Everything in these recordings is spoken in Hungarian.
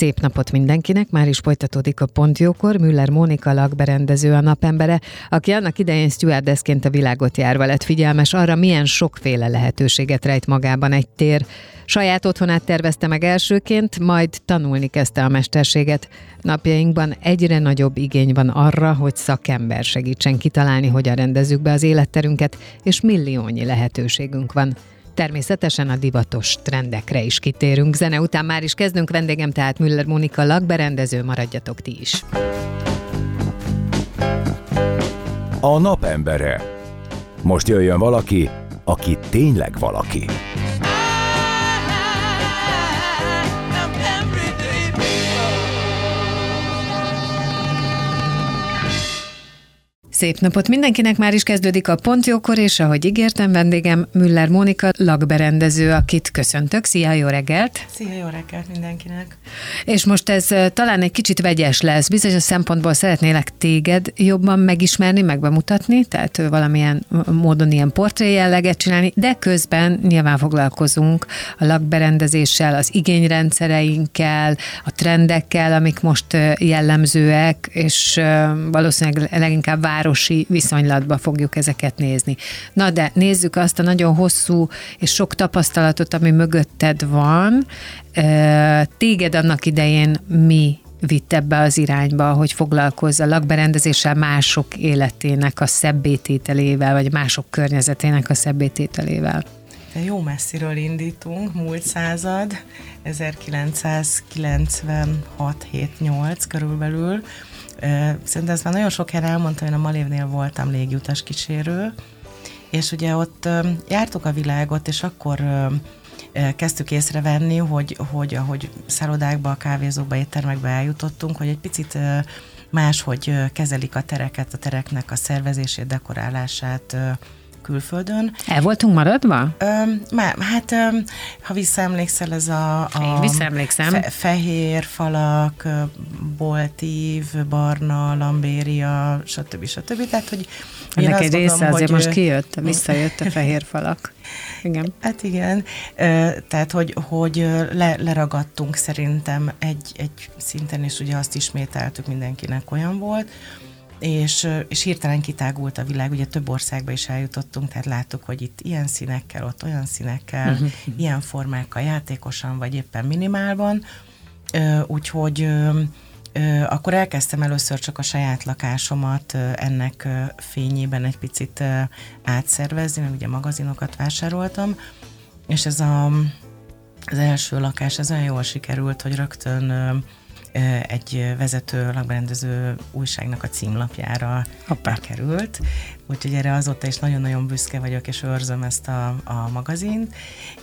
Szép napot mindenkinek, már is folytatódik a Pontjókor. Müller Mónika lakberendező a napembere, aki annak idején stewardessként a világot járva lett figyelmes arra, milyen sokféle lehetőséget rejt magában egy tér. Saját otthonát tervezte meg elsőként, majd tanulni kezdte a mesterséget. Napjainkban egyre nagyobb igény van arra, hogy szakember segítsen kitalálni, hogyan rendezzük be az életterünket, és milliónyi lehetőségünk van. Természetesen a divatos trendekre is kitérünk. Zene után már is kezdünk, vendégem tehát Müller Monika lakberendező, maradjatok ti is. A napembere. Most jöjjön valaki, aki tényleg valaki. Szép napot mindenkinek, már is kezdődik a Pontjókor, és ahogy ígértem, vendégem Müller Mónika, lakberendező, akit köszöntök. Szia, jó reggelt! Szia, jó reggelt mindenkinek! És most ez talán egy kicsit vegyes lesz. Bizonyos szempontból szeretnélek téged jobban megismerni, meg bemutatni, tehát valamilyen módon ilyen portré jelleget csinálni, de közben nyilván foglalkozunk a lakberendezéssel, az igényrendszereinkkel, a trendekkel, amik most jellemzőek, és valószínűleg leginkább város városi viszonylatba fogjuk ezeket nézni. Na de nézzük azt a nagyon hosszú és sok tapasztalatot, ami mögötted van. Téged annak idején mi vitt ebbe az irányba, hogy foglalkozz a lakberendezéssel mások életének a szebbétételével, vagy mások környezetének a szebbétételével? Jó messziről indítunk, múlt század, 1996-7-8 körülbelül, Szerintem ezt már nagyon sok helyen elmondtam, én a Malévnél voltam légiutas kísérő, és ugye ott jártuk a világot, és akkor kezdtük észrevenni, hogy, hogy ahogy szállodákba, kávézókba, éttermekbe eljutottunk, hogy egy picit máshogy kezelik a tereket, a tereknek a szervezését, dekorálását, külföldön. El voltunk maradva? Ö, má, hát ö, ha visszaemlékszel, ez a, a Én visszaemlékszem. Fe, fehér falak, boltív, barna, lambéria, stb. stb. Tehát, hogy ennek egy része azért hogy, most kijött, visszajött a fehér falak. Igen. Hát igen, tehát hogy, hogy le, leragadtunk szerintem egy, egy szinten, és ugye azt ismételtük, mindenkinek olyan volt, és, és hirtelen kitágult a világ, ugye több országba is eljutottunk, tehát láttuk, hogy itt ilyen színekkel, ott olyan színekkel, uh-huh. ilyen formákkal, játékosan, vagy éppen minimálban, úgyhogy akkor elkezdtem először csak a saját lakásomat ennek fényében egy picit átszervezni, mert ugye magazinokat vásároltam, és ez a, az első lakás, ez olyan jól sikerült, hogy rögtön egy vezető lakberendező újságnak a címlapjára Hoppá. került. Úgyhogy erre azóta is nagyon-nagyon büszke vagyok, és őrzöm ezt a, a magazint.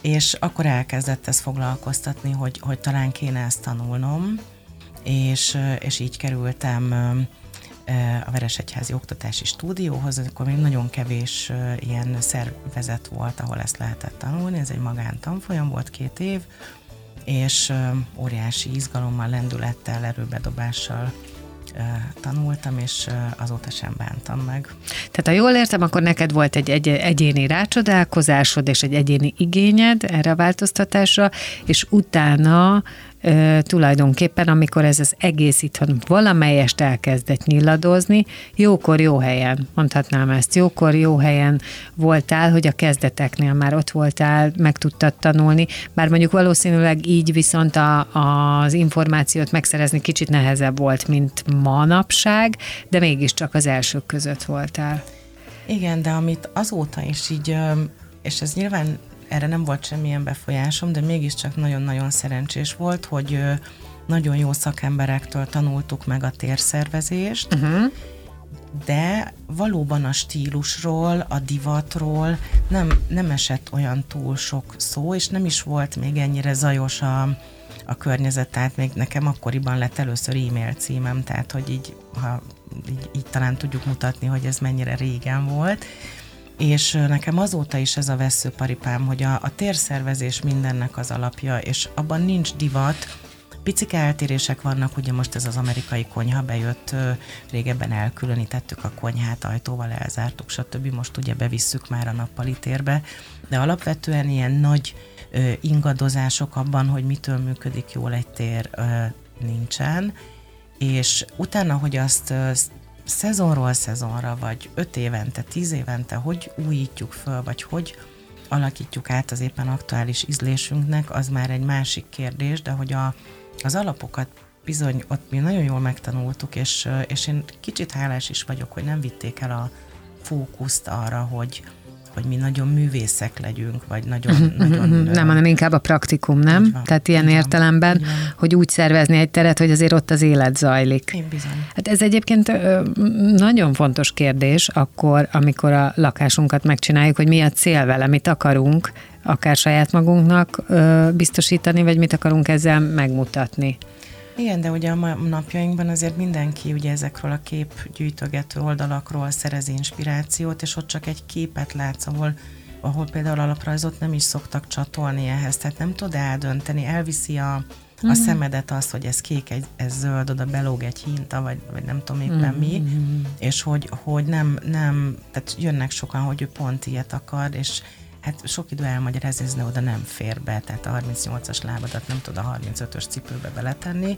És akkor elkezdett ez foglalkoztatni, hogy, hogy talán kéne ezt tanulnom, és, és így kerültem a Veresegyházi Oktatási Stúdióhoz, akkor még nagyon kevés ilyen szervezet volt, ahol ezt lehetett tanulni, ez egy magántanfolyam volt két év, és óriási izgalommal, lendülettel, erőbedobással tanultam, és azóta sem bántam meg. Tehát ha jól értem, akkor neked volt egy, egy egyéni rácsodálkozásod és egy egyéni igényed erre a változtatásra, és utána tulajdonképpen, amikor ez az egész itthon valamelyest elkezdett nyiladozni, jókor jó helyen, mondhatnám ezt, jókor jó helyen voltál, hogy a kezdeteknél már ott voltál, meg tudtad tanulni, bár mondjuk valószínűleg így viszont a, az információt megszerezni kicsit nehezebb volt, mint manapság, de mégiscsak az elsők között voltál. Igen, de amit azóta is így, és ez nyilván erre nem volt semmilyen befolyásom, de mégiscsak nagyon-nagyon szerencsés volt, hogy nagyon jó szakemberektől tanultuk meg a térszervezést, uh-huh. de valóban a stílusról, a divatról nem, nem esett olyan túl sok szó, és nem is volt még ennyire zajos a, a környezet, tehát még nekem akkoriban lett először e-mail címem, tehát hogy így, ha így, így talán tudjuk mutatni, hogy ez mennyire régen volt. És nekem azóta is ez a veszőparipám, hogy a, a térszervezés mindennek az alapja, és abban nincs divat, Picike eltérések vannak, ugye most ez az amerikai konyha bejött, régebben elkülönítettük a konyhát, ajtóval elzártuk, stb. Most ugye bevisszük már a nappali térbe, de alapvetően ilyen nagy ingadozások abban, hogy mitől működik jól egy tér, nincsen, és utána, hogy azt szezonról szezonra, vagy öt évente, tíz évente, hogy újítjuk föl, vagy hogy alakítjuk át az éppen aktuális ízlésünknek, az már egy másik kérdés, de hogy a, az alapokat bizony ott mi nagyon jól megtanultuk, és, és én kicsit hálás is vagyok, hogy nem vitték el a fókuszt arra, hogy, hogy mi nagyon művészek legyünk, vagy nagyon... Uh-huh, nagyon uh-huh. Nem, hanem inkább a praktikum, nem? Van, Tehát ilyen értelemben, van. hogy úgy szervezni egy teret, hogy azért ott az élet zajlik. Én bizony. Hát ez egyébként nagyon fontos kérdés akkor, amikor a lakásunkat megcsináljuk, hogy mi a cél vele, mit akarunk, akár saját magunknak biztosítani, vagy mit akarunk ezzel megmutatni. Igen, de ugye a napjainkban azért mindenki ugye ezekről a képgyűjtögető oldalakról szerez inspirációt, és ott csak egy képet látsz, ahol, ahol például alaprajzot nem is szoktak csatolni ehhez, tehát nem tud eldönteni, elviszi a, a uh-huh. szemedet az, hogy ez kék, ez zöld, oda belóg egy hinta, vagy, vagy nem tudom éppen uh-huh. mi, és hogy, hogy nem, nem, tehát jönnek sokan, hogy ő pont ilyet akar, és hát sok idő elmagyarázni, ez oda nem fér be, tehát a 38-as lábadat nem tud a 35-ös cipőbe beletenni,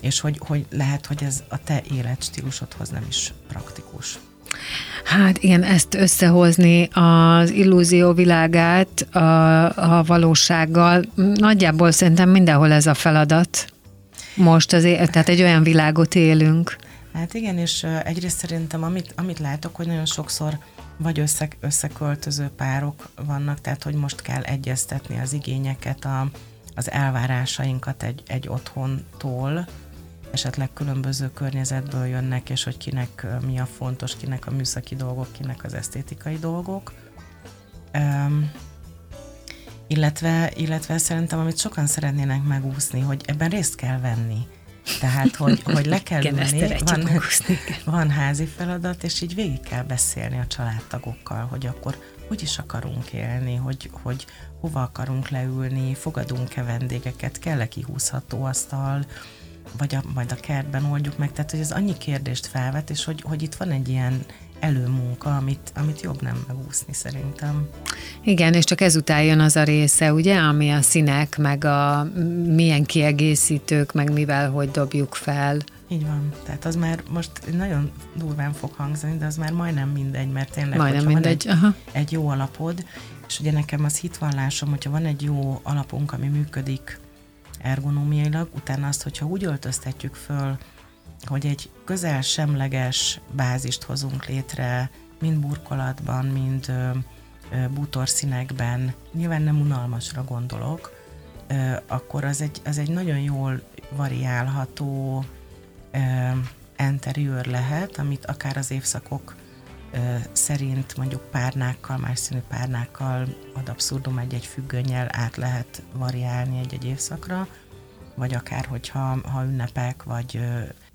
és hogy, hogy lehet, hogy ez a te életstílusodhoz nem is praktikus. Hát igen, ezt összehozni az illúzió világát a, a valósággal, nagyjából szerintem mindenhol ez a feladat. Most azért, tehát egy olyan világot élünk. Hát igen, és egyrészt szerintem, amit, amit látok, hogy nagyon sokszor vagy össze, összeköltöző párok vannak, tehát hogy most kell egyeztetni az igényeket, a, az elvárásainkat egy, egy otthontól, esetleg különböző környezetből jönnek, és hogy kinek mi a fontos, kinek a műszaki dolgok, kinek az esztétikai dolgok. Um, illetve, illetve szerintem, amit sokan szeretnének megúszni, hogy ebben részt kell venni. Tehát, hogy, hogy le kell Igen, ülni, van, van házi feladat, és így végig kell beszélni a családtagokkal, hogy akkor hogy is akarunk élni, hogy, hogy hova akarunk leülni, fogadunk-e vendégeket, kell-e kihúzható asztal, vagy a, majd a kertben oldjuk meg. Tehát, hogy ez annyi kérdést felvet, és hogy, hogy itt van egy ilyen előmunka, amit, amit jobb nem megúszni szerintem. Igen, és csak ezután jön az a része, ugye, ami a színek, meg a milyen kiegészítők, meg mivel, hogy dobjuk fel. Így van. Tehát az már most nagyon durván fog hangzani, de az már majdnem mindegy, mert tényleg, majdnem mindegy. Van egy, Aha. egy jó alapod, és ugye nekem az hitvallásom, hogyha van egy jó alapunk, ami működik ergonómiailag, utána azt, hogyha úgy öltöztetjük föl, hogy egy közel semleges bázist hozunk létre, mind burkolatban, mind bútorszínekben, nyilván nem unalmasra gondolok, akkor az egy, az egy nagyon jól variálható ö, interiőr lehet, amit akár az évszakok szerint mondjuk párnákkal, más színű párnákkal, ad abszurdum egy-egy függönnyel át lehet variálni egy-egy évszakra, vagy akár, hogyha ha ünnepek, vagy,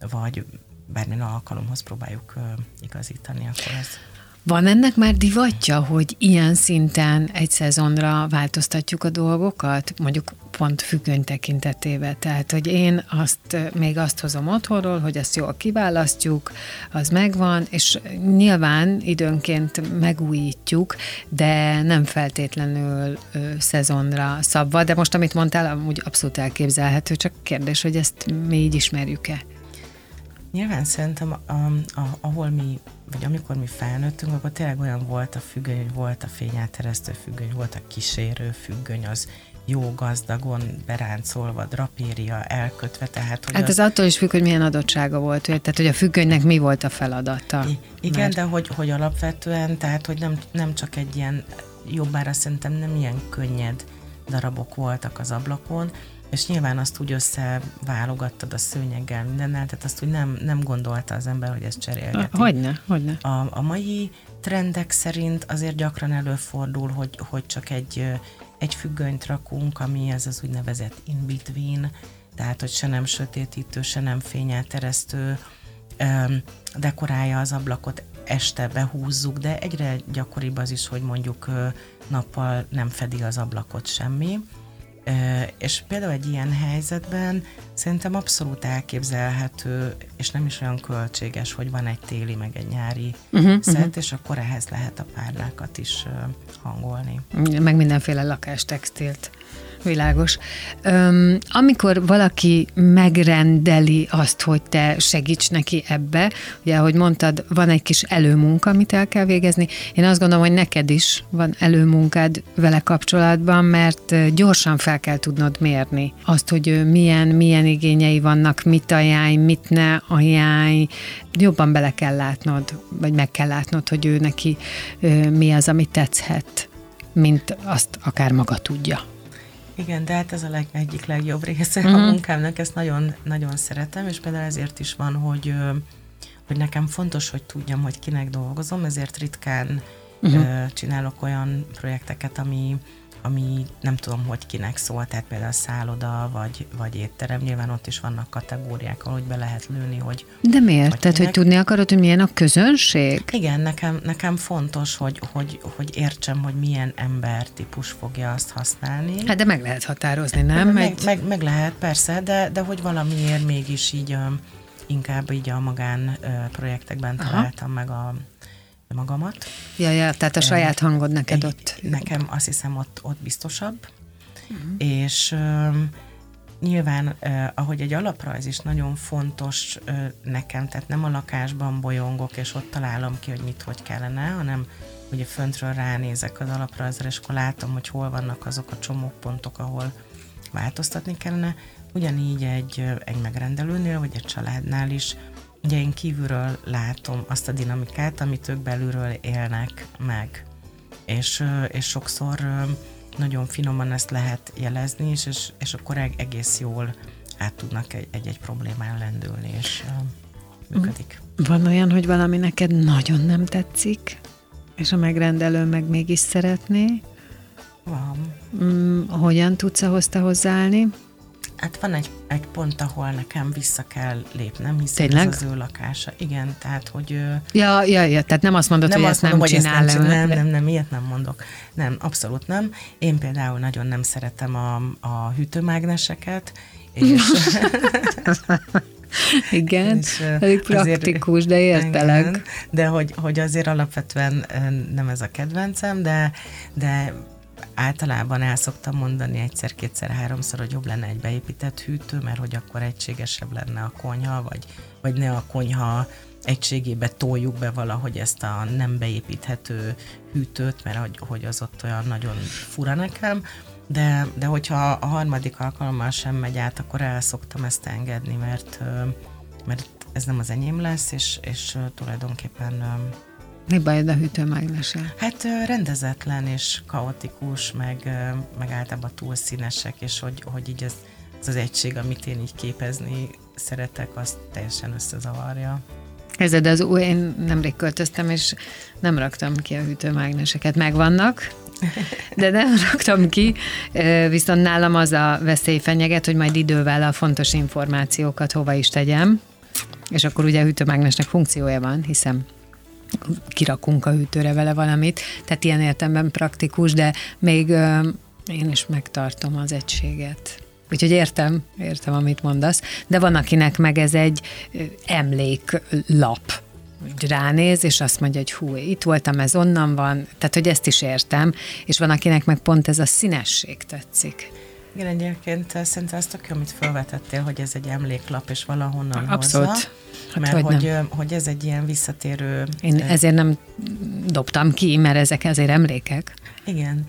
vagy bármilyen alkalomhoz próbáljuk igazítani, akkor ez van ennek már divatja, hogy ilyen szinten egy szezonra változtatjuk a dolgokat? Mondjuk pont függöny tekintetében. Tehát, hogy én azt, még azt hozom otthonról, hogy ezt jól kiválasztjuk, az megvan, és nyilván időnként megújítjuk, de nem feltétlenül ö, szezonra szabva. De most, amit mondtál, amúgy abszolút elképzelhető, csak kérdés, hogy ezt mi így ismerjük-e. Nyilván szerintem, a, a, ahol mi, vagy amikor mi felnőttünk, akkor tényleg olyan volt a függöny, hogy volt a fényáteresztő függöny, volt a kísérő függöny, az jó gazdagon beráncolva, drapéria elkötve, tehát... Hogy hát ez az... attól is függ, hogy milyen adottsága volt, tehát hogy a függönynek mi volt a feladata. Igen, mert... de hogy, hogy alapvetően, tehát hogy nem, nem csak egy ilyen, jobbára szerintem nem ilyen könnyed darabok voltak az ablakon, és nyilván azt úgy összeválogattad a szőnyeggel mindennel, tehát azt úgy nem, nem gondolta az ember, hogy ezt cserélgeti. Hogyne, hogyne. A, a mai trendek szerint azért gyakran előfordul, hogy, hogy csak egy, egy függönyt rakunk, ami ez az úgynevezett in-between, tehát hogy se nem sötétítő, se nem fényelteresztő, dekorálja az ablakot, este behúzzuk, de egyre gyakoribb az is, hogy mondjuk nappal nem fedi az ablakot semmi. És például egy ilyen helyzetben szerintem abszolút elképzelhető, és nem is olyan költséges, hogy van egy téli, meg egy nyári uh-huh, szett, uh-huh. és akkor ehhez lehet a párlákat is hangolni. Meg mindenféle lakástextilt Világos. Öm, amikor valaki megrendeli azt, hogy te segíts neki ebbe, ugye, ahogy mondtad, van egy kis előmunka, amit el kell végezni. Én azt gondolom, hogy neked is van előmunkád vele kapcsolatban, mert gyorsan fel kell tudnod mérni azt, hogy milyen, milyen igényei vannak, mit ajánl, mit ne ajánl, jobban bele kell látnod, vagy meg kell látnod, hogy ő neki mi az, ami tetszhet, mint azt akár maga tudja. Igen, de hát ez a leg, egyik legjobb része uh-huh. a mhm. munkámnak, ezt nagyon, nagyon szeretem, és például ezért is van, hogy, hogy nekem fontos, hogy tudjam, hogy kinek dolgozom, ezért ritkán uh-huh. csinálok olyan projekteket, ami, ami nem tudom, hogy kinek szól, tehát például szálloda, vagy, vagy étterem, nyilván ott is vannak kategóriák, ahol be lehet lőni, hogy... De miért? Hogy tehát, kinek... hogy tudni akarod, hogy milyen a közönség? Igen, nekem, nekem fontos, hogy, hogy, hogy értsem, hogy milyen embertípus fogja azt használni. Hát de meg lehet határozni, nem? Meg, Egy... meg, meg lehet, persze, de, de hogy valamiért mégis így inkább így a magán projektekben találtam Aha. meg a, magamat. Ja, ja, tehát a saját hangod neked Egy, ott. Nekem azt hiszem ott, ott biztosabb. Uh-huh. És uh, nyilván, uh, ahogy egy alaprajz is nagyon fontos uh, nekem, tehát nem a lakásban bolyongok, és ott találom ki, hogy mit, hogy kellene, hanem ugye föntről ránézek az alaprajzra, és akkor látom, hogy hol vannak azok a csomópontok, ahol változtatni kellene. Ugyanígy egy, egy megrendelőnél, vagy egy családnál is Ugye én kívülről látom azt a dinamikát, amit ők belülről élnek meg. És, és sokszor nagyon finoman ezt lehet jelezni, és, és, és akkor egész jól át tudnak egy-egy problémán lendülni, és működik. Van olyan, hogy valami neked nagyon nem tetszik, és a megrendelő meg mégis szeretné? Van. Mm, hogyan tudsz ahhoz te hozzáállni? Hát van egy, egy pont, ahol nekem vissza kell lépnem, hiszen Tényleg? ez az ő lakása. Igen, tehát, hogy... Ja, ja, ja, tehát nem azt mondod, nem hogy azt ezt mondom, nem csinál ezt nem, nem, nem, nem, ilyet nem mondok. Nem, abszolút nem. Én például nagyon nem szeretem a, a hűtőmágneseket, és... Igen, és, elég praktikus, azért, de értelek. Igen, de hogy, hogy azért alapvetően nem ez a kedvencem, de, de általában el szoktam mondani egyszer, kétszer, háromszor, hogy jobb lenne egy beépített hűtő, mert hogy akkor egységesebb lenne a konyha, vagy, vagy ne a konyha egységébe toljuk be valahogy ezt a nem beépíthető hűtőt, mert hogy, hogy az ott olyan nagyon fura nekem, de, de hogyha a harmadik alkalommal sem megy át, akkor el szoktam ezt engedni, mert, mert ez nem az enyém lesz, és, és tulajdonképpen mi bajod a hűtőmágnessel? Hát rendezetlen és kaotikus, meg, meg általában túl színesek, és hogy, hogy így ez, ez az egység, amit én így képezni szeretek, azt teljesen összezavarja. Ez de az új, én nemrég költöztem, és nem raktam ki a hűtőmágneseket. Megvannak, de nem raktam ki, viszont nálam az a veszély fenyeget, hogy majd idővel a fontos információkat hova is tegyem, és akkor ugye a hűtőmágnesnek funkciója van, hiszem kirakunk a hűtőre vele valamit, tehát ilyen értemben praktikus, de még én is megtartom az egységet. Úgyhogy értem, értem, amit mondasz, de van, akinek meg ez egy emléklap, ránéz, és azt mondja, hogy hú, itt voltam, ez onnan van, tehát hogy ezt is értem, és van, akinek meg pont ez a színesség tetszik. Igen, egyébként szerintem azt tök jó, amit felvetettél, hogy ez egy emléklap, és valahonnan Abszolút. hozza. Hát mert hogy, hogy, hogy ez egy ilyen visszatérő... Én ezért nem dobtam ki, mert ezek ezért emlékek. Igen.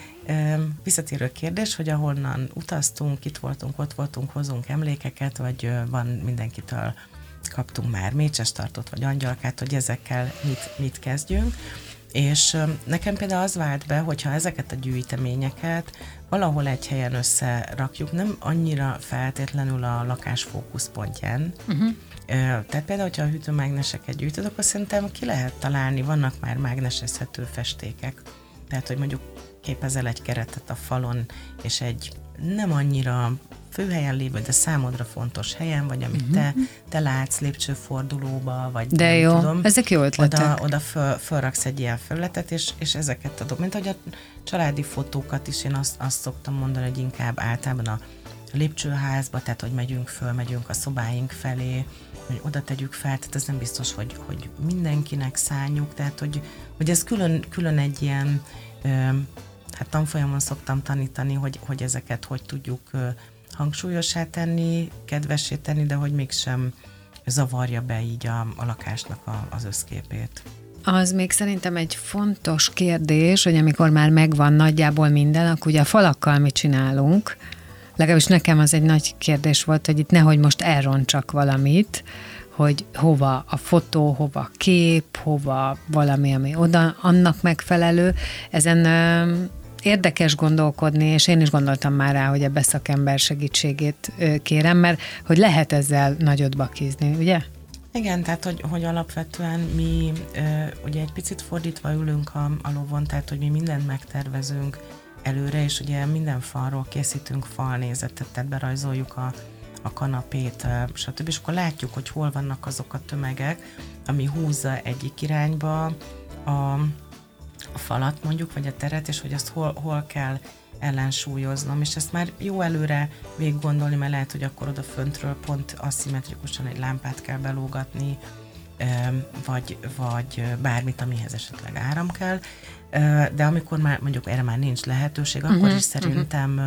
Visszatérő kérdés, hogy ahonnan utaztunk, itt voltunk, ott voltunk, hozunk emlékeket, vagy van mindenkitől kaptunk már mécsestartot, vagy angyalkát, hogy ezekkel mit, mit kezdjünk. És nekem például az vált be, hogyha ezeket a gyűjteményeket valahol egy helyen összerakjuk, nem annyira feltétlenül a lakás fókuszpontján, uh-huh. Tehát például, hogyha a hűtőmágneseket gyűjtöd, akkor szerintem ki lehet találni, vannak már mágnesezhető festékek. Tehát, hogy mondjuk képezel egy keretet a falon, és egy nem annyira főhelyen lévő, de számodra fontos helyen, vagy amit uh-huh. te, te látsz lépcsőfordulóba, vagy de nem jó, tudom. ezek jó ötletek. Oda, oda föl, fölraksz egy ilyen felületet, és, és ezeket adom. Mint hogy a családi fotókat is, én azt, azt szoktam mondani, hogy inkább általában a lépcsőházba, tehát hogy megyünk föl, megyünk a szobáink felé, hogy oda tegyük fel, tehát ez nem biztos, hogy, hogy mindenkinek szálljuk, tehát hogy, hogy ez külön, külön egy ilyen, ö, hát tanfolyamon szoktam tanítani, hogy, hogy ezeket hogy tudjuk ö, hangsúlyosá tenni, kedvessé tenni, de hogy mégsem zavarja be így a, a lakásnak a, az összképét. Az még szerintem egy fontos kérdés, hogy amikor már megvan nagyjából minden, akkor ugye a falakkal mit csinálunk, legalábbis nekem az egy nagy kérdés volt, hogy itt nehogy most elroncsak valamit, hogy hova a fotó, hova kép, hova valami, ami oda annak megfelelő. Ezen érdekes gondolkodni, és én is gondoltam már rá, hogy a beszakember segítségét kérem, mert hogy lehet ezzel nagyot bakizni, ugye? Igen, tehát hogy, hogy alapvetően mi ö, ugye egy picit fordítva ülünk a, a lovon, tehát hogy mi mindent megtervezünk, előre, és ugye minden falról készítünk falnézetet, tehát berajzoljuk a, a kanapét, stb. És akkor látjuk, hogy hol vannak azok a tömegek, ami húzza egyik irányba a, a falat mondjuk, vagy a teret, és hogy azt hol, hol kell ellensúlyoznom, és ezt már jó előre végig gondolni, mert lehet, hogy akkor oda föntről pont aszimmetrikusan egy lámpát kell belógatni, vagy, vagy bármit, amihez esetleg áram kell, de amikor már mondjuk erre már nincs lehetőség, akkor uh-huh, is szerintem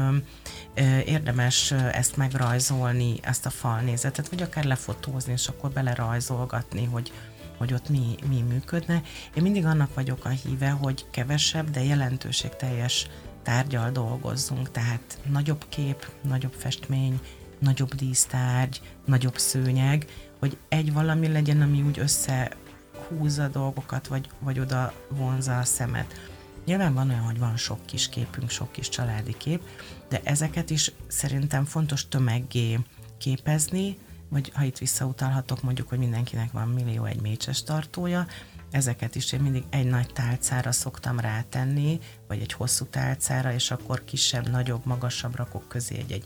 uh-huh. érdemes ezt megrajzolni, ezt a falnézetet, vagy akár lefotózni, és akkor belerajzolgatni, hogy, hogy ott mi, mi működne. Én mindig annak vagyok a híve, hogy kevesebb, de jelentőségteljes tárgyal dolgozzunk, tehát nagyobb kép, nagyobb festmény, nagyobb dísztárgy, nagyobb szőnyeg, hogy egy valami legyen, ami úgy össze húzza a dolgokat, vagy, vagy oda vonza a szemet. Nyilván van olyan, hogy van sok kis képünk, sok kis családi kép, de ezeket is szerintem fontos tömeggé képezni, vagy ha itt visszautalhatok, mondjuk, hogy mindenkinek van millió egy mécses tartója, ezeket is én mindig egy nagy tálcára szoktam rátenni, vagy egy hosszú tálcára, és akkor kisebb, nagyobb, magasabb rakok közé egy, egy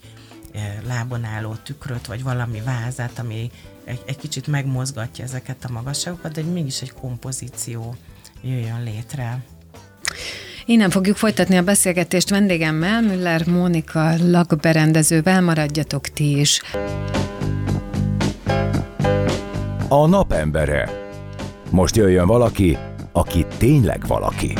eh, lábon álló tükröt, vagy valami vázát, ami egy, egy kicsit megmozgatja ezeket a magasságokat, de mégis egy kompozíció jöjjön létre. Innen fogjuk folytatni a beszélgetést vendégemmel, Müller Mónika lakberendezővel, maradjatok ti is. A napembere. Most jöjjön valaki, aki tényleg valaki.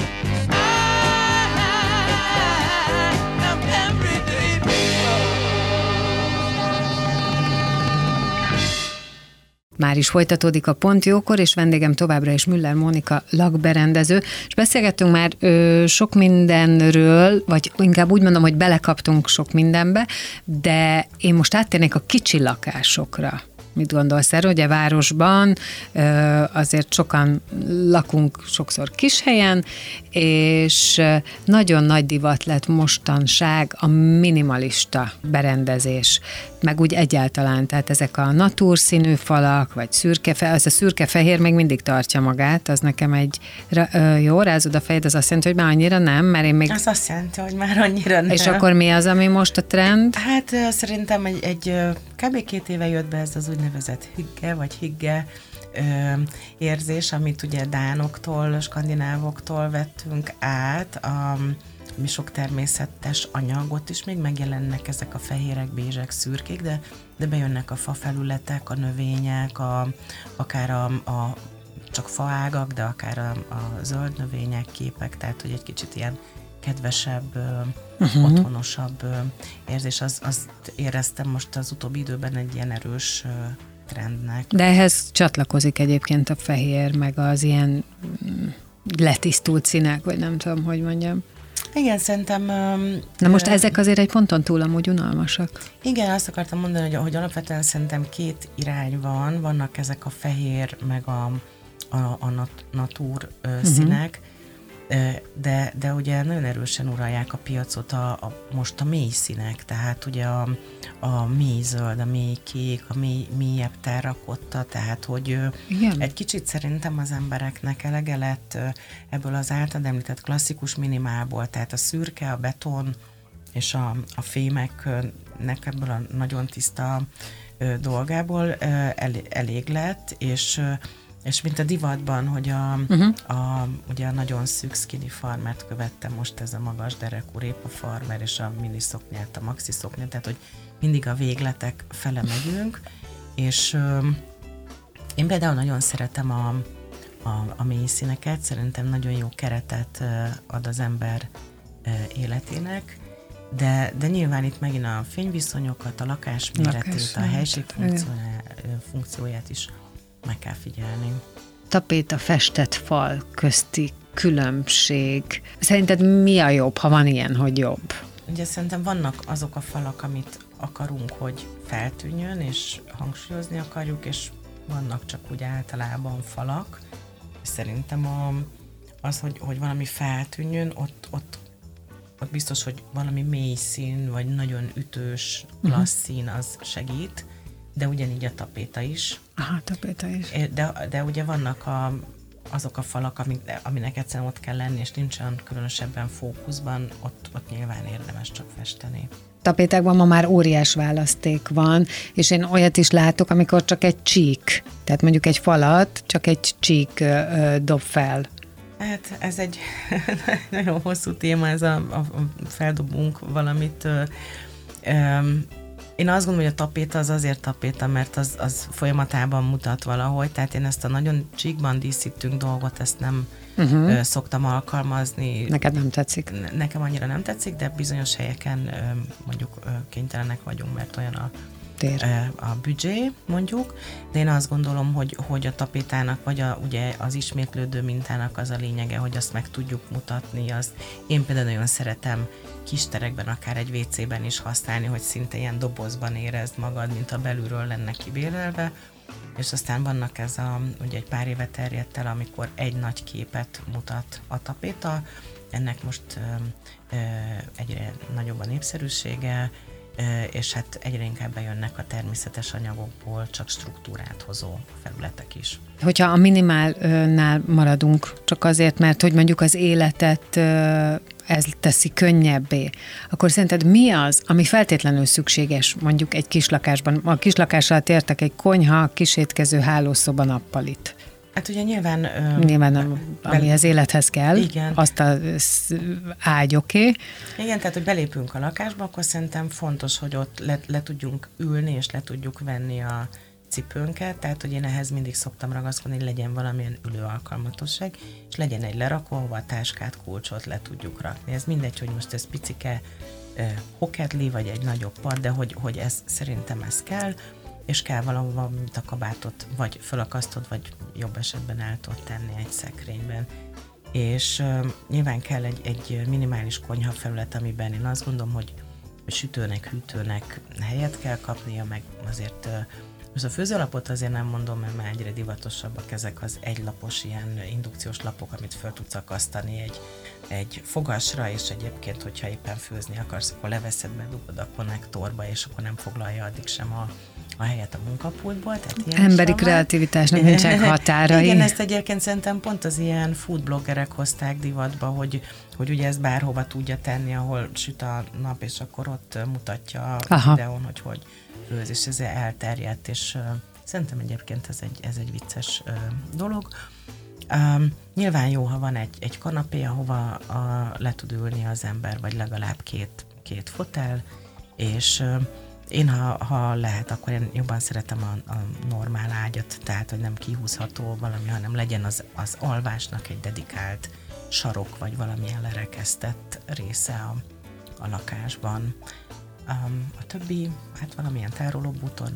Már is folytatódik a Pont Jókor, és vendégem továbbra is Müller Mónika lakberendező, és beszélgettünk már ö, sok mindenről, vagy inkább úgy mondom, hogy belekaptunk sok mindenbe, de én most áttérnék a kicsi lakásokra. Mit gondolsz erről? Ugye városban azért sokan lakunk sokszor kis helyen, és nagyon nagy divat lett mostanság a minimalista berendezés, meg úgy egyáltalán, tehát ezek a natúrszínű falak, vagy szürke, az a szürke-fehér még mindig tartja magát, az nekem egy, jó, rázod a fejed, az azt jelenti, hogy már annyira nem, mert én még... Az azt jelenti, hogy már annyira nem. És akkor mi az, ami most a trend? Hát szerintem egy, egy kb. két éve jött be ez az úgynevezett higge, vagy higge ö, érzés, amit ugye dánoktól, skandinávoktól vettünk át, a, mi sok természetes anyagot is még megjelennek ezek a fehérek, bézsek, szürkék, de, de bejönnek a fa felületek, a növények, a, akár a, a csak faágak, de akár a, a zöld növények, képek, tehát hogy egy kicsit ilyen kedvesebb, uh-huh. otthonosabb érzés. Az, azt éreztem most az utóbbi időben egy ilyen erős trendnek. De ehhez csatlakozik egyébként a fehér, meg az ilyen mm, letisztult színek, vagy nem tudom, hogy mondjam. Igen, szerintem... Na most ezek azért egy ponton túl amúgy unalmasak. Igen, azt akartam mondani, hogy, hogy alapvetően szerintem két irány van. Vannak ezek a fehér, meg a, a, a nat, natúr uh, színek, de, de ugye nagyon erősen uralják a piacot a, a, most a mély színek, tehát ugye a, a mély zöld, a mély kék, a mély, mélyebb terrakotta, tehát hogy Igen. egy kicsit szerintem az embereknek elege lett ebből az általad említett klasszikus minimálból, tehát a szürke, a beton és a, a fémeknek ebből a nagyon tiszta dolgából elég lett, és és mint a divatban, hogy a, uh-huh. a, ugye a nagyon szűk skinny farmert követtem most ez a magas derekú répa farmer, és a mini szoknyát, a maxi szoknyát, tehát hogy mindig a végletek fele megyünk, és ö, én például nagyon szeretem a, a, a mély színeket, szerintem nagyon jó keretet ad az ember életének, de, de nyilván itt megint a fényviszonyokat, a lakás méretét, a helység funkcióját, funkcióját is meg kell figyelni. Tapéta festett fal közti különbség. Szerinted mi a jobb, ha van ilyen, hogy jobb? Ugye szerintem vannak azok a falak, amit akarunk, hogy feltűnjön, és hangsúlyozni akarjuk, és vannak csak úgy általában falak. Szerintem a, az, hogy, hogy valami feltűnjön, ott, ott, ott biztos, hogy valami mély szín, vagy nagyon ütős, klassz szín az segít, de ugyanígy a tapéta is. Aha, tapéta is. De, de ugye vannak a, azok a falak, amik, aminek egyszerűen ott kell lenni, és nincsen különösebben fókuszban, ott, ott nyilván érdemes csak festeni tapétákban ma már óriás választék van, és én olyat is látok, amikor csak egy csík, tehát mondjuk egy falat, csak egy csík ö, dob fel. Hát ez egy nagyon hosszú téma, ez a, a feldobunk valamit. Ö, ö, én azt gondolom, hogy a tapéta az azért tapéta, mert az, az folyamatában mutat valahogy, tehát én ezt a nagyon csíkban díszítünk dolgot, ezt nem uh-huh. ö, szoktam alkalmazni. Neked nem tetszik? Ne, nekem annyira nem tetszik, de bizonyos helyeken ö, mondjuk ö, kénytelenek vagyunk, mert olyan a tér. a büdzsé, mondjuk, de én azt gondolom, hogy, hogy a tapétának, vagy a, ugye az ismétlődő mintának az a lényege, hogy azt meg tudjuk mutatni. Azt. Én például nagyon szeretem kis terekben, akár egy WC-ben is használni, hogy szinte ilyen dobozban érezd magad, mint a belülről lenne kibélelve, és aztán vannak ez a, ugye egy pár éve terjedt el, amikor egy nagy képet mutat a tapéta, ennek most ö, ö, egyre nagyobb a népszerűsége, és hát egyre inkább bejönnek a természetes anyagokból csak struktúrát hozó felületek is. Hogyha a minimálnál maradunk, csak azért, mert hogy mondjuk az életet ez teszi könnyebbé, akkor szerinted mi az, ami feltétlenül szükséges mondjuk egy kislakásban? A kislakással értek egy konyha, kisétkező hálószoba nappalit. Hát ugye nyilván... Nyilván, nem, ami az élethez kell, igen. azt a ágy oké. Okay. Igen, tehát, hogy belépünk a lakásba, akkor szerintem fontos, hogy ott le, le tudjunk ülni, és le tudjuk venni a cipőnket, tehát, hogy én ehhez mindig szoktam ragaszkodni, hogy legyen valamilyen ülő alkalmatosság, és legyen egy lerakó, ahova a táskát, kulcsot le tudjuk rakni. Ez mindegy, hogy most ez picike eh, hoketli, vagy egy nagyobb pad, de hogy, hogy ez szerintem ez kell, és kell valahova, mint a kabátot, vagy fölakasztod, vagy jobb esetben el tudod tenni egy szekrényben. És uh, nyilván kell egy, egy minimális konyha felület, amiben én azt gondolom, hogy sütőnek, hűtőnek helyet kell kapnia, meg azért uh, most a főzőlapot azért nem mondom, mert már egyre divatosabbak ezek az egylapos ilyen indukciós lapok, amit föl tudsz akasztani egy, egy fogasra, és egyébként, hogyha éppen főzni akarsz, akkor leveszed, bedugod a konnektorba, és akkor nem foglalja addig sem a, a helyet a munkapultból. Tehát Emberi kreativitásnak nincsenek határai. Igen, ezt egyébként szerintem pont az ilyen foodbloggerek hozták divatba, hogy, hogy ugye ezt bárhova tudja tenni, ahol süt a nap, és akkor ott mutatja a Aha. videón, hogy hogy főz, és ez elterjedt, és szerintem egyébként ez egy, ez egy vicces dolog. Um, nyilván jó, ha van egy, egy kanapé, ahova a, le tud ülni az ember, vagy legalább két, két fotel, és uh, én, ha, ha lehet, akkor én jobban szeretem a, a normál ágyat, tehát, hogy nem kihúzható valami, hanem legyen az, az alvásnak egy dedikált sarok, vagy valamilyen lerekesztett része a, a lakásban. Um, a többi, hát valamilyen tárolóbúton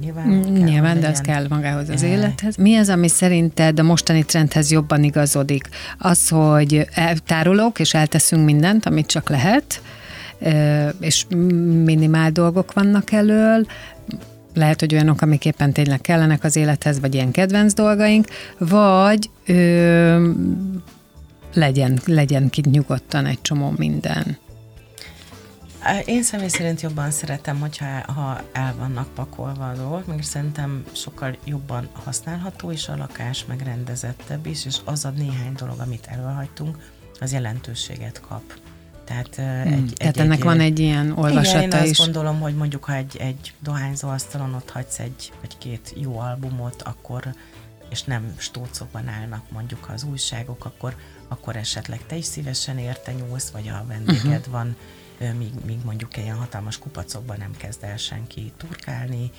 nyilván mm, kell, Nyilván, de az kell magához az élethez. Mi az, ami szerinted a mostani trendhez jobban igazodik? Az, hogy tárolók, és elteszünk mindent, amit csak lehet, és minimál dolgok vannak elől, lehet, hogy olyanok, amik éppen tényleg kellenek az élethez, vagy ilyen kedvenc dolgaink, vagy ö, legyen, legyen ki nyugodtan egy csomó minden. Én személy szerint jobban szeretem, hogyha ha el vannak pakolva a dolgok, meg szerintem sokkal jobban használható is a lakás, meg rendezettebb is, és az a néhány dolog, amit elhagytunk, az jelentőséget kap. Tehát, hmm, egy, tehát egy, ennek egy, van egy ilyen olvasata igen, én is. azt gondolom, hogy mondjuk, ha egy, egy dohányzó asztalon ott hagysz egy vagy két jó albumot, akkor és nem stócokban állnak mondjuk az újságok, akkor, akkor esetleg te is szívesen érte nyúlsz, vagy a vendéged uh-huh. van, míg, míg mondjuk ilyen hatalmas kupacokban nem kezd el senki turkálni.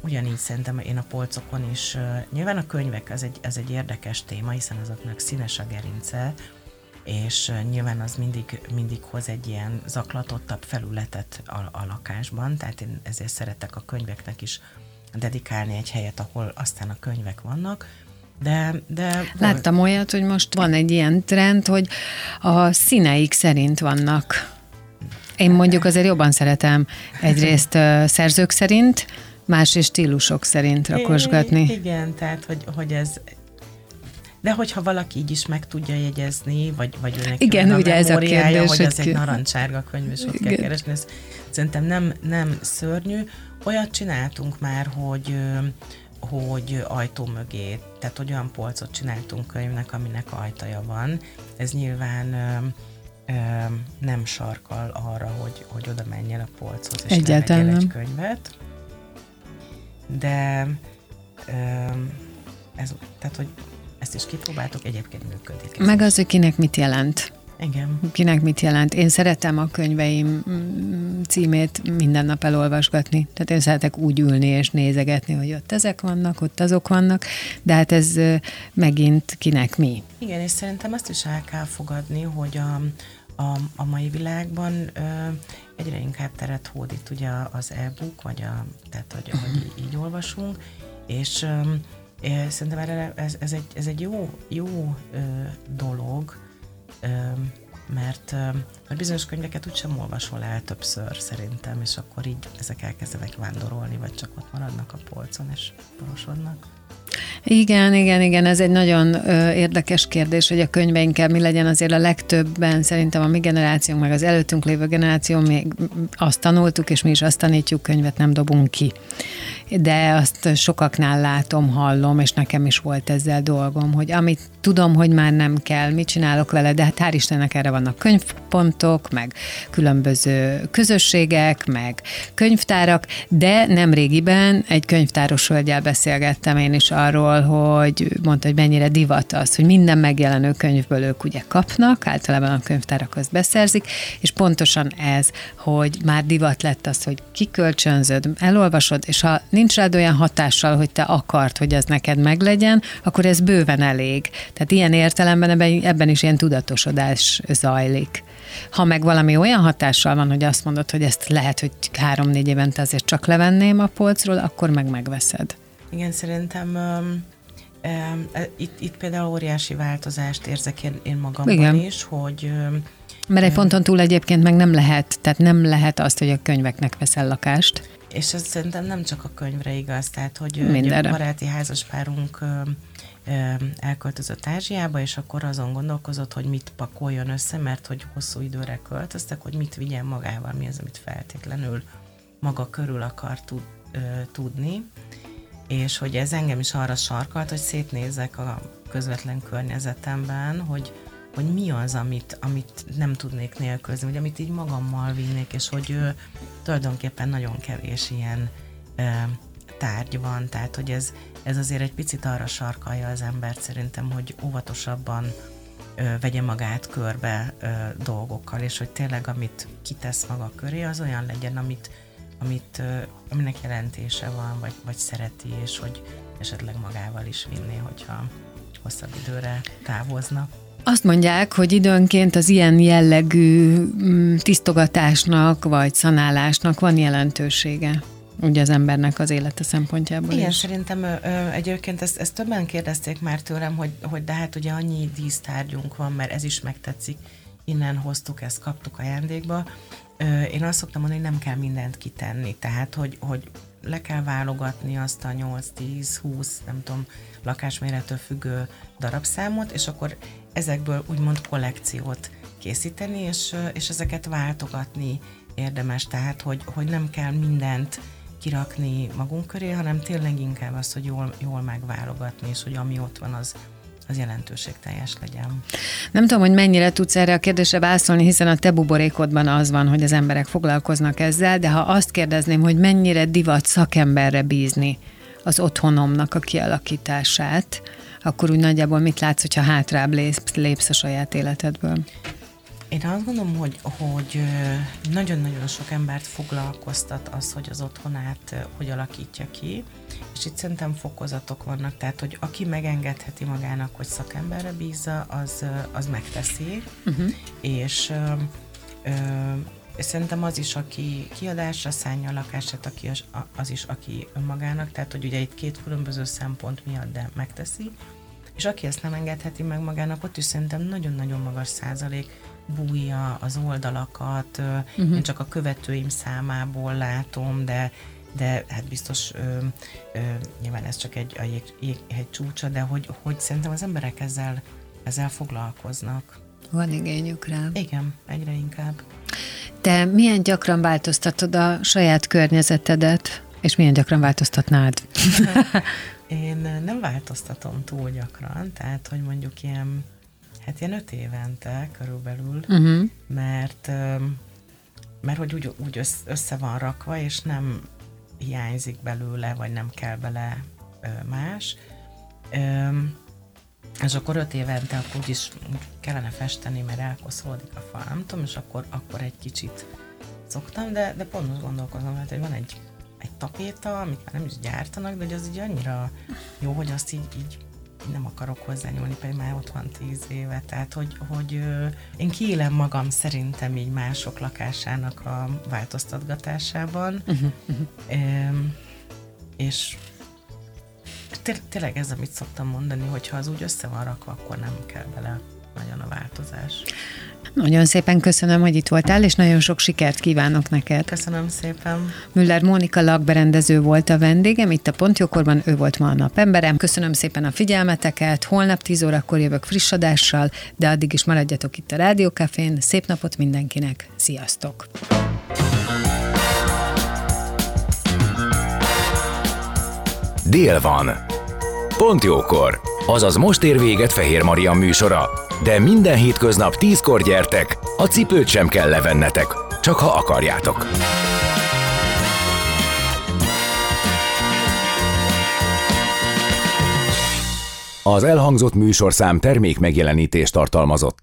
Ugyanígy szerintem én a polcokon is, nyilván a könyvek az egy, az egy érdekes téma, hiszen azoknak színes a gerince, és nyilván az mindig, mindig hoz egy ilyen zaklatottabb felületet a, a lakásban, tehát én ezért szeretek a könyveknek is dedikálni egy helyet, ahol aztán a könyvek vannak, de, de Láttam olyat, hogy most van egy ilyen trend, hogy a színeik szerint vannak. Én mondjuk azért jobban szeretem egyrészt szerzők szerint, más stílusok szerint rakosgatni. Igen, tehát hogy, hogy ez de hogyha valaki így is meg tudja jegyezni, vagy, vagy őnek Igen, ugye ez a kérdés, hogy ez egy narancsárga könyv, és ott kell keresni, ez szerintem nem, nem szörnyű. Olyat csináltunk már, hogy hogy ajtó mögé, tehát hogy olyan polcot csináltunk könyvnek, aminek ajtaja van. Ez nyilván ö, ö, nem sarkal arra, hogy, hogy oda menjen a polchoz, és Egyáltalán egy könyvet. De ö, ez, tehát, hogy ezt is kipróbáltuk, egyébként működik. Meg az, hogy kinek mit jelent. Igen. Kinek mit jelent. Én szeretem a könyveim mm, címét minden nap elolvasgatni. Tehát én szeretek úgy ülni és nézegetni, hogy ott ezek vannak, ott azok vannak, de hát ez megint kinek mi. Igen, és szerintem azt is el kell fogadni, hogy a, a, a mai világban ö, egyre inkább teret hódít ugye az e-book, vagy a, tehát hogy, uh-huh. hogy így, így olvasunk, és ö, Szerintem erre ez, ez, egy, ez egy jó, jó ö, dolog, mert, mert bizonyos könyveket úgysem olvasol el többször szerintem, és akkor így ezek elkezdenek vándorolni, vagy csak ott maradnak a polcon, és porosodnak. Igen, igen, igen, ez egy nagyon ö, érdekes kérdés, hogy a könyveinkkel mi legyen azért a legtöbben, szerintem a mi generációnk, meg az előttünk lévő generáció még azt tanultuk, és mi is azt tanítjuk, könyvet nem dobunk ki de azt sokaknál látom, hallom, és nekem is volt ezzel dolgom, hogy amit tudom, hogy már nem kell, mit csinálok vele, de hát hál' Istennek erre vannak könyvpontok, meg különböző közösségek, meg könyvtárak, de nem régiben egy könyvtáros hölgyel beszélgettem én is arról, hogy mondta, hogy mennyire divat az, hogy minden megjelenő könyvből ők ugye kapnak, általában a könyvtárak azt beszerzik, és pontosan ez, hogy már divat lett az, hogy kikölcsönzöd, elolvasod, és ha nincs rád olyan hatással, hogy te akart, hogy ez neked meglegyen, akkor ez bőven elég. Tehát ilyen értelemben ebben, ebben is ilyen tudatosodás zajlik. Ha meg valami olyan hatással van, hogy azt mondod, hogy ezt lehet, hogy három-négy évente azért csak levenném a polcról, akkor meg megveszed. Igen, szerintem um, um, itt, itt például óriási változást érzek én, én magamban Igen. is, hogy um, mert egy ponton túl egyébként meg nem lehet, tehát nem lehet azt, hogy a könyveknek veszel lakást. És ez szerintem nem csak a könyvre igaz, tehát hogy Mindenre. a baráti házaspárunk elköltözött Ázsiába, és akkor azon gondolkozott, hogy mit pakoljon össze, mert hogy hosszú időre költöztek, hogy mit vigyen magával, mi az, amit feltétlenül maga körül akar tud, ö, tudni, és hogy ez engem is arra sarkalt, hogy szétnézek a közvetlen környezetemben, hogy, hogy mi az, amit, amit nem tudnék nélkülözni, vagy amit így magammal vinnék, és hogy ö, tulajdonképpen nagyon kevés ilyen ö, tárgy van, tehát hogy ez, ez azért egy picit arra sarkalja az embert szerintem, hogy óvatosabban ö, vegye magát körbe ö, dolgokkal, és hogy tényleg amit kitesz maga köré, az olyan legyen, amit, amit, ö, aminek jelentése van, vagy, vagy szereti, és hogy esetleg magával is vinné, hogyha hosszabb időre távozna. Azt mondják, hogy időnként az ilyen jellegű mm, tisztogatásnak vagy szanálásnak van jelentősége ugye az embernek az élete szempontjából Igen, is. szerintem ö, egyébként ezt, ezt többen kérdezték már tőlem, hogy, hogy de hát ugye annyi dísztárgyunk van, mert ez is megtetszik, innen hoztuk, ezt kaptuk ajándékba. Ö, én azt szoktam mondani, hogy nem kell mindent kitenni, tehát hogy, hogy le kell válogatni azt a 8-10-20, nem tudom, lakásmérettől függő darabszámot, és akkor ezekből úgymond kollekciót készíteni, és, és ezeket váltogatni érdemes, tehát hogy, hogy nem kell mindent kirakni magunk köré, hanem tényleg inkább az, hogy jól, jól megválogatni, és hogy ami ott van, az, az jelentőségteljes legyen. Nem tudom, hogy mennyire tudsz erre a kérdésre válaszolni, hiszen a te buborékodban az van, hogy az emberek foglalkoznak ezzel, de ha azt kérdezném, hogy mennyire divat szakemberre bízni az otthonomnak a kialakítását, akkor úgy nagyjából mit látsz, hogyha hátrább lépsz, lépsz a saját életedből? Én azt gondolom, hogy, hogy nagyon-nagyon sok embert foglalkoztat az, hogy az otthonát hogy alakítja ki, és itt szerintem fokozatok vannak, tehát hogy aki megengedheti magának, hogy szakemberre bízza, az, az megteszi, uh-huh. és ö, szerintem az is, aki kiadásra szánja a lakását, aki az, az is, aki önmagának, tehát hogy ugye itt két különböző szempont miatt, de megteszi, és aki ezt nem engedheti meg magának, ott is szerintem nagyon-nagyon magas százalék bújja az oldalakat, uh-huh. én csak a követőim számából látom, de de hát biztos ö, ö, nyilván ez csak egy, egy, egy, egy csúcsa, de hogy, hogy szerintem az emberek ezzel, ezzel foglalkoznak. Van igényük rá. Igen, egyre inkább. Te milyen gyakran változtatod a saját környezetedet, és milyen gyakran változtatnád? Én nem változtatom túl gyakran, tehát hogy mondjuk ilyen Hát ilyen öt évente körülbelül, uh-huh. mert, mert hogy úgy, úgy össze van rakva, és nem hiányzik belőle, vagy nem kell bele más. És akkor öt évente akkor úgyis kellene festeni, mert elkoszolódik a fal, nem tudom, és akkor, akkor egy kicsit szoktam, de, de pont most gondolkozom, hogy van egy, egy tapéta, amit már nem is gyártanak, de hogy az így annyira jó, hogy azt így, így nem akarok hozzányúlni, pedig már ott van tíz éve, tehát hogy, hogy én kiélem magam szerintem így mások lakásának a változtatgatásában, uh-huh, és tényleg ez, amit szoktam mondani, hogy ha az úgy össze van rakva, akkor nem kell bele nagyon a változás. Nagyon szépen köszönöm, hogy itt voltál, és nagyon sok sikert kívánok neked. Köszönöm szépen. Müller Mónika lakberendező volt a vendégem, itt a Pontjókorban, ő volt ma a napemberem. Köszönöm szépen a figyelmeteket, holnap 10 órakor jövök friss adással, de addig is maradjatok itt a Rádiókafén. Szép napot mindenkinek, sziasztok! Dél van. Pont jókor. Azaz most ér véget Fehér Maria műsora de minden hétköznap tízkor gyertek, a cipőt sem kell levennetek, csak ha akarjátok. Az elhangzott műsorszám termék megjelenítést tartalmazott.